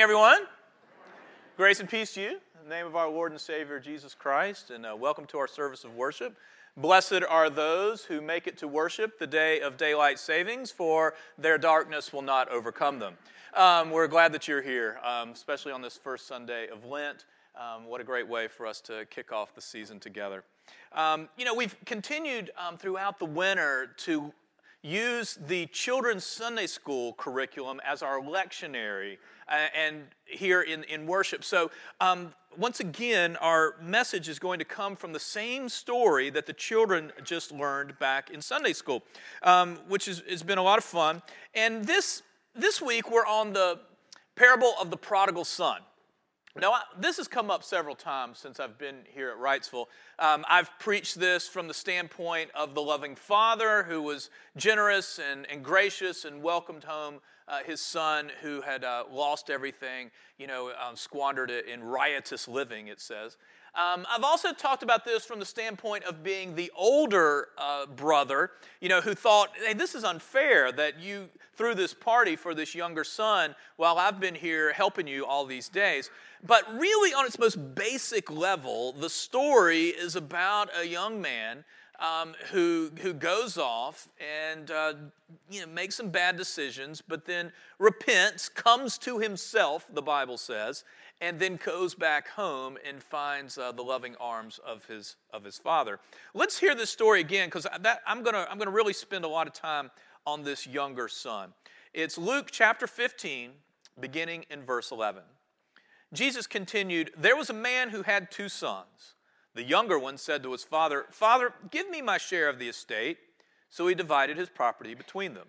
everyone. Grace and peace to you. In the name of our Lord and Savior Jesus Christ, and uh, welcome to our service of worship. Blessed are those who make it to worship the day of daylight savings, for their darkness will not overcome them. Um, we're glad that you're here, um, especially on this first Sunday of Lent. Um, what a great way for us to kick off the season together. Um, you know, we've continued um, throughout the winter to use the children's Sunday school curriculum as our lectionary uh, and here in, in worship. So, um, once again, our message is going to come from the same story that the children just learned back in Sunday school, um, which is, has been a lot of fun. And this, this week, we're on the parable of the prodigal son. Now, I, this has come up several times since I've been here at Wrightsville. Um, I've preached this from the standpoint of the loving father who was generous and, and gracious and welcomed home uh, his son who had uh, lost everything, you know, um, squandered it in riotous living, it says. Um, I've also talked about this from the standpoint of being the older uh, brother, you know, who thought, hey, this is unfair that you threw this party for this younger son while I've been here helping you all these days. But really, on its most basic level, the story is about a young man um, who, who goes off and uh, you know, makes some bad decisions, but then repents, comes to himself, the Bible says, and then goes back home and finds uh, the loving arms of his, of his father. Let's hear this story again because I'm going to I'm gonna really spend a lot of time on this younger son. It's Luke chapter 15, beginning in verse 11. Jesus continued, There was a man who had two sons. The younger one said to his father, Father, give me my share of the estate. So he divided his property between them.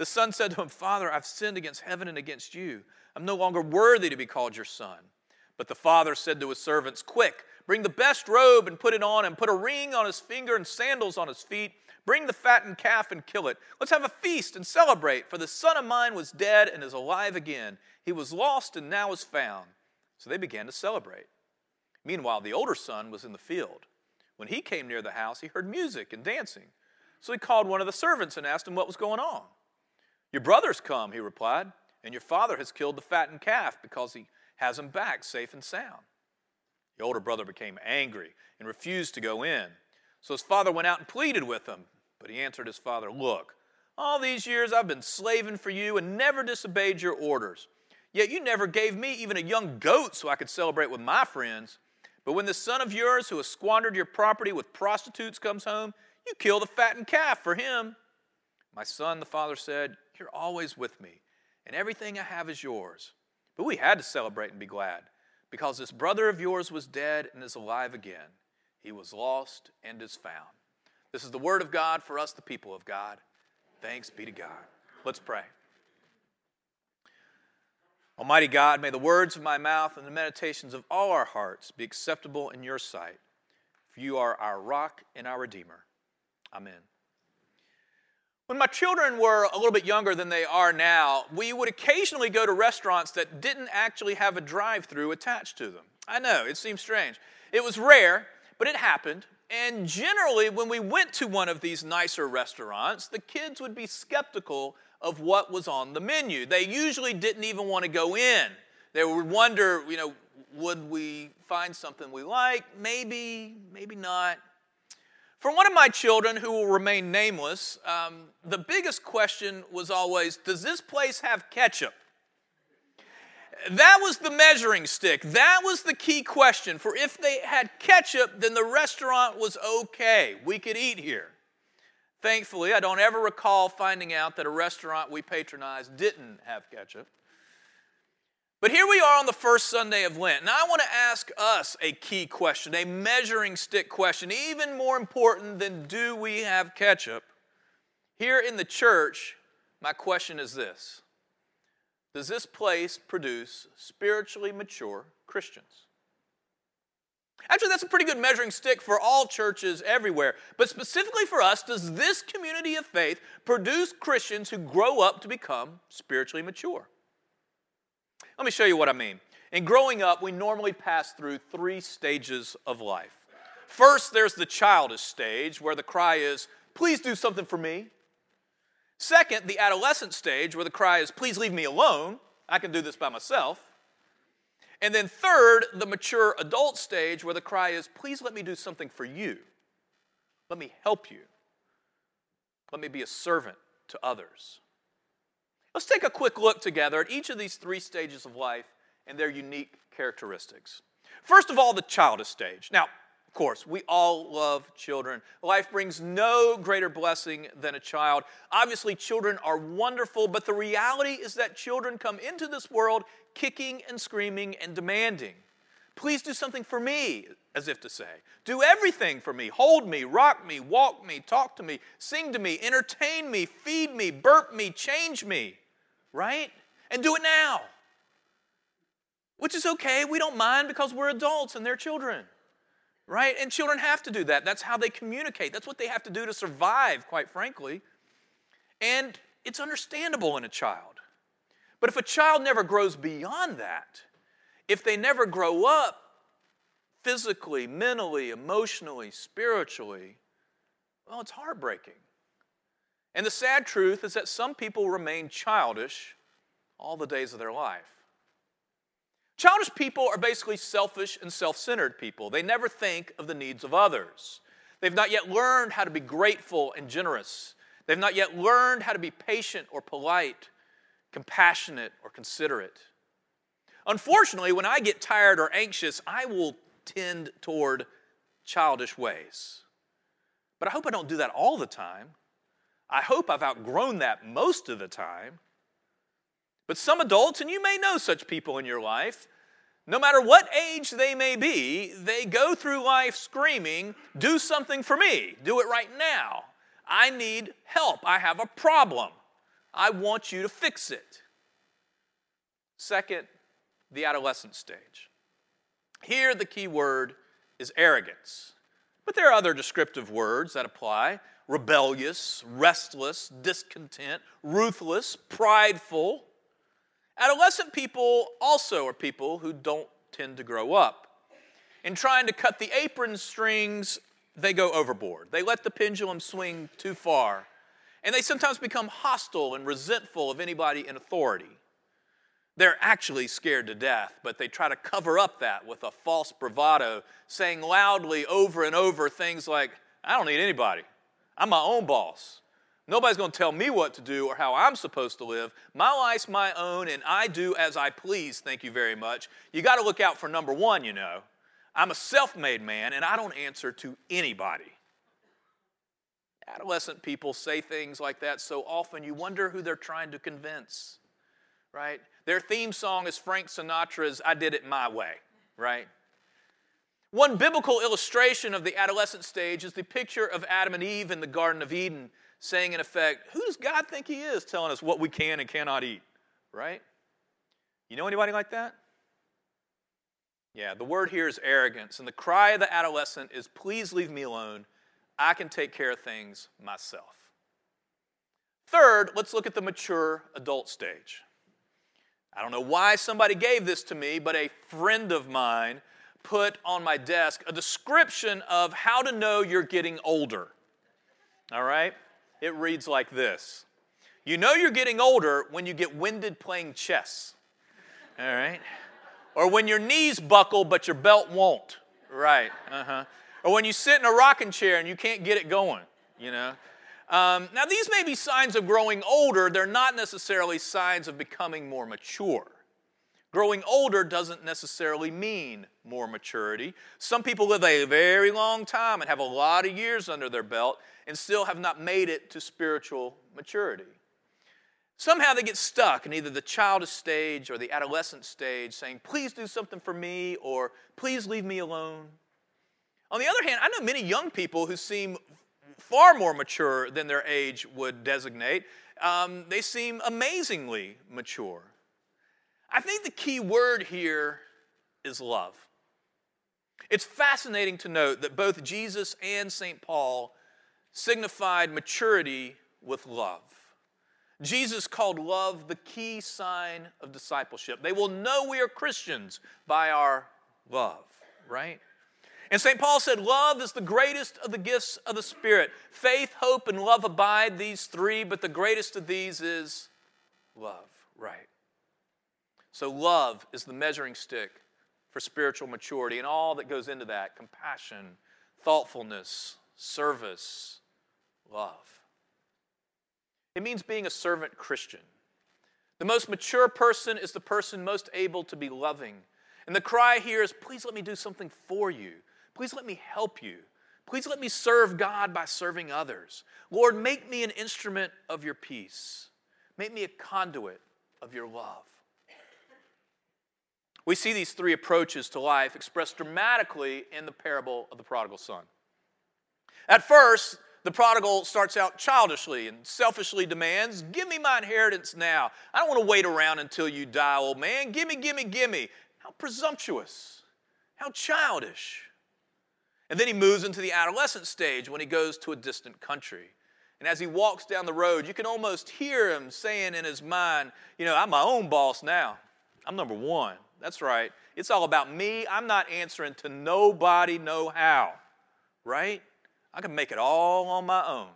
The son said to him, Father, I've sinned against heaven and against you. I'm no longer worthy to be called your son. But the father said to his servants, Quick, bring the best robe and put it on him. Put a ring on his finger and sandals on his feet. Bring the fattened calf and kill it. Let's have a feast and celebrate, for the son of mine was dead and is alive again. He was lost and now is found. So they began to celebrate. Meanwhile, the older son was in the field. When he came near the house, he heard music and dancing. So he called one of the servants and asked him what was going on. Your brother's come, he replied, and your father has killed the fattened calf because he has him back safe and sound. The older brother became angry and refused to go in. So his father went out and pleaded with him. But he answered his father, Look, all these years I've been slaving for you and never disobeyed your orders. Yet you never gave me even a young goat so I could celebrate with my friends. But when the son of yours who has squandered your property with prostitutes comes home, you kill the fattened calf for him. My son, the father said, You're always with me, and everything I have is yours. But we had to celebrate and be glad, because this brother of yours was dead and is alive again. He was lost and is found. This is the word of God for us, the people of God. Thanks be to God. Let's pray. Almighty God, may the words of my mouth and the meditations of all our hearts be acceptable in your sight, for you are our rock and our Redeemer. Amen. When my children were a little bit younger than they are now, we would occasionally go to restaurants that didn't actually have a drive through attached to them. I know, it seems strange. It was rare, but it happened. And generally, when we went to one of these nicer restaurants, the kids would be skeptical of what was on the menu. They usually didn't even want to go in. They would wonder, you know, would we find something we like? Maybe, maybe not. For one of my children who will remain nameless, um, the biggest question was always Does this place have ketchup? That was the measuring stick. That was the key question. For if they had ketchup, then the restaurant was okay. We could eat here. Thankfully, I don't ever recall finding out that a restaurant we patronized didn't have ketchup. Are on the first Sunday of Lent, and I want to ask us a key question, a measuring stick question, even more important than do we have ketchup? Here in the church, my question is this Does this place produce spiritually mature Christians? Actually, that's a pretty good measuring stick for all churches everywhere. But specifically for us, does this community of faith produce Christians who grow up to become spiritually mature? Let me show you what I mean. In growing up, we normally pass through three stages of life. First, there's the childish stage where the cry is, Please do something for me. Second, the adolescent stage where the cry is, Please leave me alone. I can do this by myself. And then, third, the mature adult stage where the cry is, Please let me do something for you. Let me help you. Let me be a servant to others. Let's take a quick look together at each of these three stages of life and their unique characteristics. First of all, the childish stage. Now, of course, we all love children. Life brings no greater blessing than a child. Obviously, children are wonderful, but the reality is that children come into this world kicking and screaming and demanding. Please do something for me, as if to say. Do everything for me. Hold me, rock me, walk me, talk to me, sing to me, entertain me, feed me, burp me, change me, right? And do it now. Which is okay. We don't mind because we're adults and they're children right? And children have to do that. That's how they communicate. That's what they have to do to survive, quite frankly. And it's understandable in a child. But if a child never grows beyond that, if they never grow up physically, mentally, emotionally, spiritually, well, it's heartbreaking. And the sad truth is that some people remain childish all the days of their life. Childish people are basically selfish and self centered people. They never think of the needs of others. They've not yet learned how to be grateful and generous. They've not yet learned how to be patient or polite, compassionate or considerate. Unfortunately, when I get tired or anxious, I will tend toward childish ways. But I hope I don't do that all the time. I hope I've outgrown that most of the time. But some adults, and you may know such people in your life, no matter what age they may be, they go through life screaming, Do something for me, do it right now. I need help, I have a problem. I want you to fix it. Second, the adolescent stage. Here, the key word is arrogance. But there are other descriptive words that apply rebellious, restless, discontent, ruthless, prideful. Adolescent people also are people who don't tend to grow up. In trying to cut the apron strings, they go overboard. They let the pendulum swing too far. And they sometimes become hostile and resentful of anybody in authority. They're actually scared to death, but they try to cover up that with a false bravado, saying loudly over and over things like, I don't need anybody. I'm my own boss. Nobody's going to tell me what to do or how I'm supposed to live. My life's my own, and I do as I please, thank you very much. You got to look out for number one, you know. I'm a self made man, and I don't answer to anybody. Adolescent people say things like that so often, you wonder who they're trying to convince, right? Their theme song is Frank Sinatra's I Did It My Way, right? One biblical illustration of the adolescent stage is the picture of Adam and Eve in the Garden of Eden saying, in effect, who does God think He is telling us what we can and cannot eat? Right? You know anybody like that? Yeah, the word here is arrogance. And the cry of the adolescent is, please leave me alone. I can take care of things myself. Third, let's look at the mature adult stage. I don't know why somebody gave this to me, but a friend of mine put on my desk a description of how to know you're getting older. All right? It reads like this You know you're getting older when you get winded playing chess. All right? Or when your knees buckle but your belt won't. Right. Uh huh. Or when you sit in a rocking chair and you can't get it going, you know. Um, now, these may be signs of growing older, they're not necessarily signs of becoming more mature. Growing older doesn't necessarily mean more maturity. Some people live a very long time and have a lot of years under their belt and still have not made it to spiritual maturity. Somehow they get stuck in either the childish stage or the adolescent stage, saying, Please do something for me, or Please leave me alone. On the other hand, I know many young people who seem far more mature than their age would designate. Um, they seem amazingly mature. I think the key word here is love. It's fascinating to note that both Jesus and St. Paul signified maturity with love. Jesus called love the key sign of discipleship. They will know we are Christians by our love, right? And St. Paul said, Love is the greatest of the gifts of the Spirit. Faith, hope, and love abide, these three, but the greatest of these is love, right? So, love is the measuring stick for spiritual maturity and all that goes into that compassion, thoughtfulness, service, love. It means being a servant Christian. The most mature person is the person most able to be loving. And the cry here is please let me do something for you. Please let me help you. Please let me serve God by serving others. Lord, make me an instrument of your peace. Make me a conduit of your love. We see these three approaches to life expressed dramatically in the parable of the prodigal son. At first, the prodigal starts out childishly and selfishly demands, Give me my inheritance now. I don't want to wait around until you die, old man. Gimme, gimme, gimme. How presumptuous. How childish. And then he moves into the adolescent stage when he goes to a distant country. And as he walks down the road, you can almost hear him saying in his mind, You know, I'm my own boss now. I'm number one. That's right. It's all about me. I'm not answering to nobody, no how. Right? I can make it all on my own.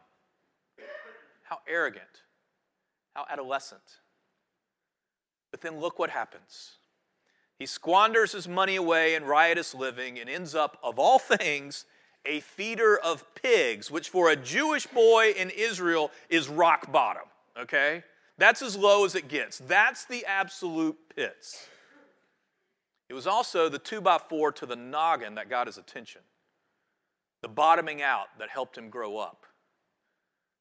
How arrogant, how adolescent. But then look what happens. He squanders his money away in riotous living and ends up, of all things, a feeder of pigs, which for a Jewish boy in Israel is rock bottom, okay? That's as low as it gets. That's the absolute pits. It was also the two by four to the noggin that got his attention the bottoming out that helped him grow up.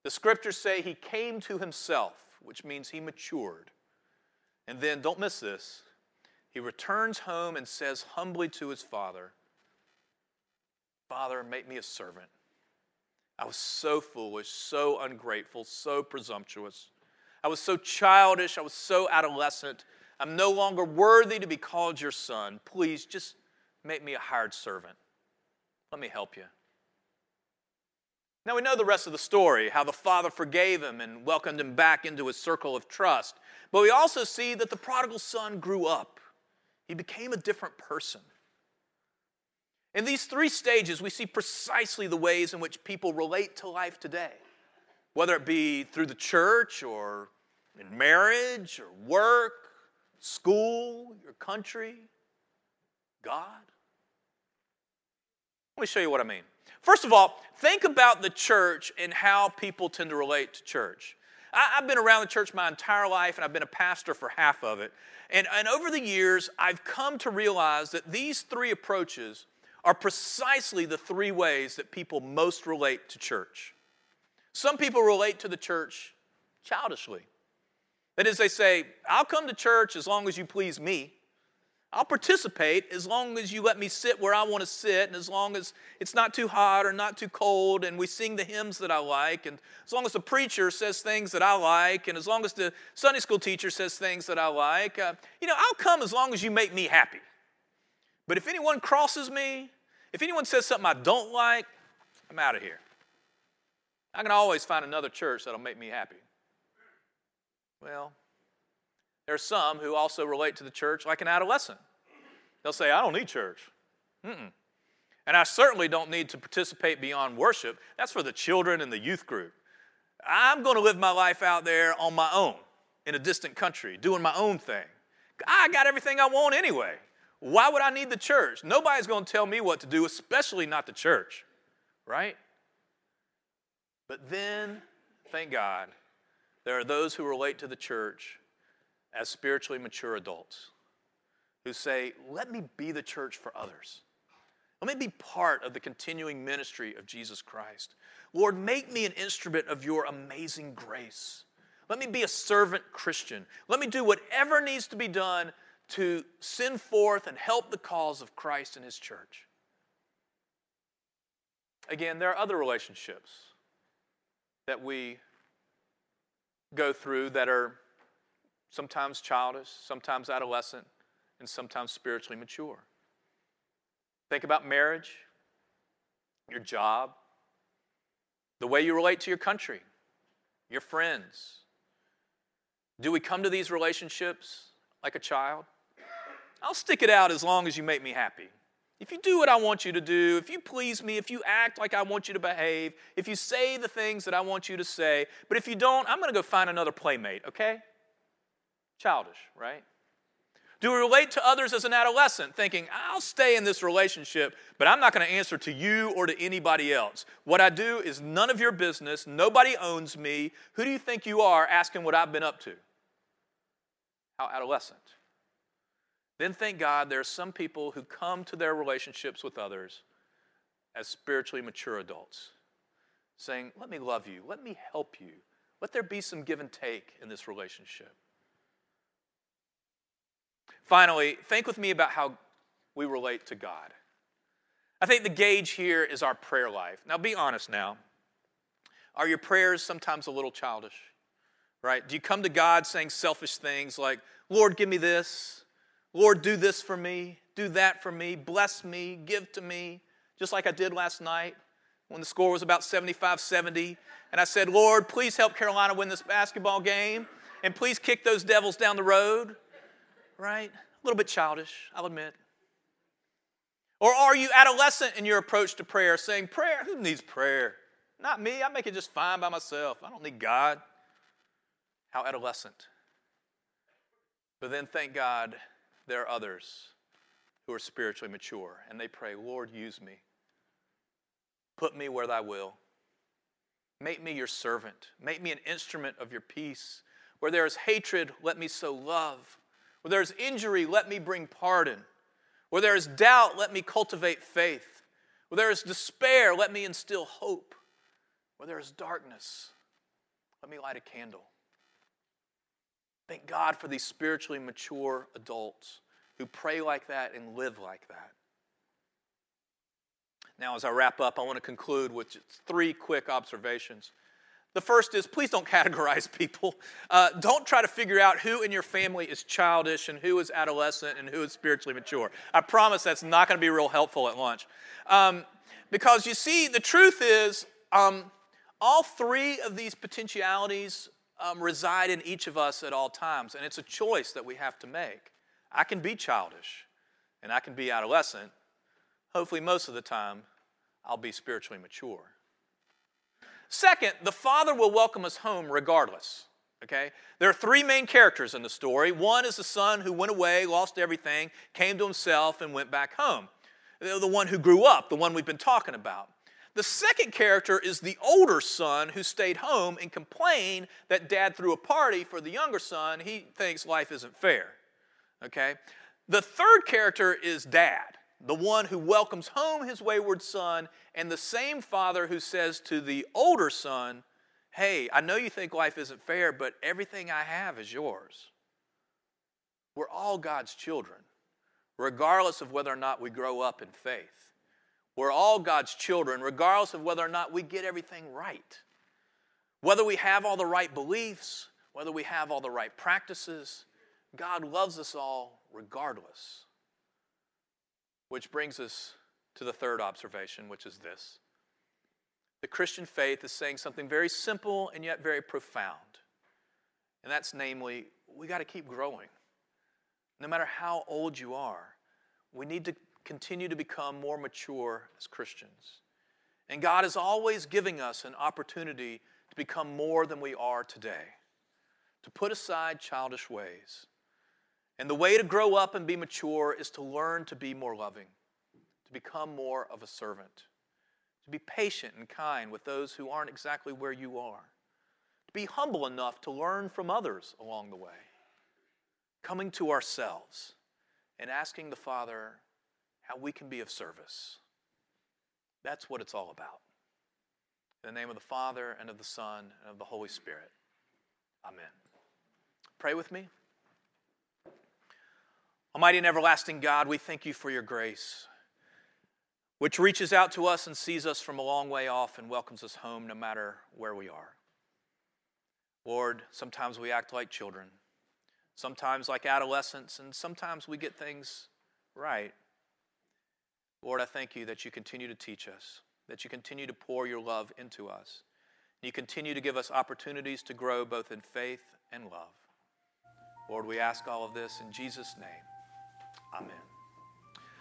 The scriptures say he came to himself, which means he matured. And then, don't miss this, he returns home and says humbly to his father, Father, make me a servant. I was so foolish, so ungrateful, so presumptuous. I was so childish, I was so adolescent. I'm no longer worthy to be called your son. Please just make me a hired servant. Let me help you. Now we know the rest of the story how the father forgave him and welcomed him back into his circle of trust. But we also see that the prodigal son grew up, he became a different person. In these three stages, we see precisely the ways in which people relate to life today, whether it be through the church or in marriage or work, school, your country, God. Let me show you what I mean. First of all, think about the church and how people tend to relate to church. I, have been around the church my entire life, and I've been a pastor for half of it. And, and over the years, I've come to realize that these three approaches are precisely the three ways that people most relate to church. Some people relate to the church childishly. That is, they say, I'll come to church as long as you please me. I'll participate as long as you let me sit where I want to sit, and as long as it's not too hot or not too cold, and we sing the hymns that I like, and as long as the preacher says things that I like, and as long as the Sunday school teacher says things that I like. Uh, you know, I'll come as long as you make me happy. But if anyone crosses me, if anyone says something I don't like, I'm out of here. I can always find another church that'll make me happy. Well, there are some who also relate to the church like an adolescent. They'll say, I don't need church. Mm-mm. And I certainly don't need to participate beyond worship. That's for the children and the youth group. I'm going to live my life out there on my own in a distant country, doing my own thing. I got everything I want anyway. Why would I need the church? Nobody's going to tell me what to do, especially not the church, right? But then, thank God, there are those who relate to the church as spiritually mature adults. who say, Let me be the church for others. Let me be part of the continuing ministry of Jesus Christ. Lord, make me an instrument of your amazing grace. Let me be a servant Christian. Let me do whatever needs to be done to send forth and help the cause of Christ and his church. Again, there are other relationships that we go through that are sometimes childish, sometimes adolescent, and sometimes spiritually mature. Think about marriage, your job, the way you relate to your country, your friends. Do we come to these relationships like a child? I'll stick it out as long as you make me happy. If you do what I want you to do, if you please me, if you act like I want you to behave, if you say the things that I want you to say, but if you don't, I'm going to go find another playmate, okay? Childish, right? Do we relate to others as an adolescent, thinking, I'll stay in this relationship, but I'm not going to answer to you or to anybody else? What I do is none of your business. Nobody owns me. Who do you think you are asking what I've been up to? How adolescent. Then thank God there are some people who come to their relationships with others as spiritually mature adults, saying, Let me love you. Let me help you. Let there be some give and take in this relationship. Finally, think with me about how we relate to God. I think the gauge here is our prayer life. Now, be honest now. Are your prayers sometimes a little childish? Right? Do you come to God saying selfish things like, Lord, give me this. Lord, do this for me. Do that for me. Bless me. Give to me. Just like I did last night when the score was about 75 70. And I said, Lord, please help Carolina win this basketball game. And please kick those devils down the road right? A little bit childish, I'll admit. Or are you adolescent in your approach to prayer, saying, Prayer, who needs prayer? Not me, I make it just fine by myself. I don't need God. How adolescent. But then thank God there are others who are spiritually mature and they pray, Lord, use me. Put me where thy will. Make me your servant. Make me an instrument of your peace. Where there is hatred, let me sow love. Where there is injury, let me bring pardon. Where there is doubt, let me cultivate faith. Where there is despair, let me instill hope. Where there is darkness, let me light a candle. Thank God for these spiritually mature adults who pray like that and live like that. Now, as I wrap up, I want to conclude with three quick observations. The first is please don't categorize people. Uh, don't try to figure out who in your family is childish and who is adolescent and who is spiritually mature. I promise that's not going to be real helpful at lunch. Um, because you see, the truth is, um, all three of these potentialities um, reside in each of us at all times, and it's a choice that we have to make. I can be childish and I can be adolescent. Hopefully, most of the time, I'll be spiritually mature. Second, the father will welcome us home regardless. Okay? There are three main characters in the story. One is the son who went away, lost everything, came to himself, and went back home. The one who grew up, the one we've been talking about. The second character is the older son who stayed home and complained that dad threw a party for the younger son. He thinks life isn't fair. Okay? The third character is dad the one who welcomes home his wayward son, and the same father who says to the older son, Hey, I know you think life isn't fair, but everything I have is yours. We're all God's children, regardless of whether or not we grow up in faith. We're all God's children, regardless of whether or not we get everything right. Whether we have all the right beliefs, whether we have all the right practices, God loves us all regardless. Which brings us to the third observation, which is this the Christian faith is saying something very simple and yet very profound. And that's namely, we got to keep growing. No matter how old you are, we need to continue to become more mature as Christians. And God is always giving us an opportunity to become more than we are today, to put aside childish ways, and the way to grow up and be mature is to learn to be more loving, to become more of a servant, to be patient and kind with those who aren't exactly where you are, to be humble enough to learn from others along the way, coming to ourselves and asking the Father how we can be of service. That's what it's all about. In the name of the Father, and of the Son, and of the Holy Spirit. Amen. Pray with me. Almighty and everlasting God, we thank you for your grace, which reaches out to us and sees us from a long way off and welcomes us home no matter where we are. Lord, sometimes we act like children, sometimes like adolescents, and sometimes we get things right. Lord, I thank you that you continue to teach us, that you continue to pour your love into us. And you continue to give us opportunities to grow both in faith and love. Lord, we ask all of this in Jesus' name. Amen.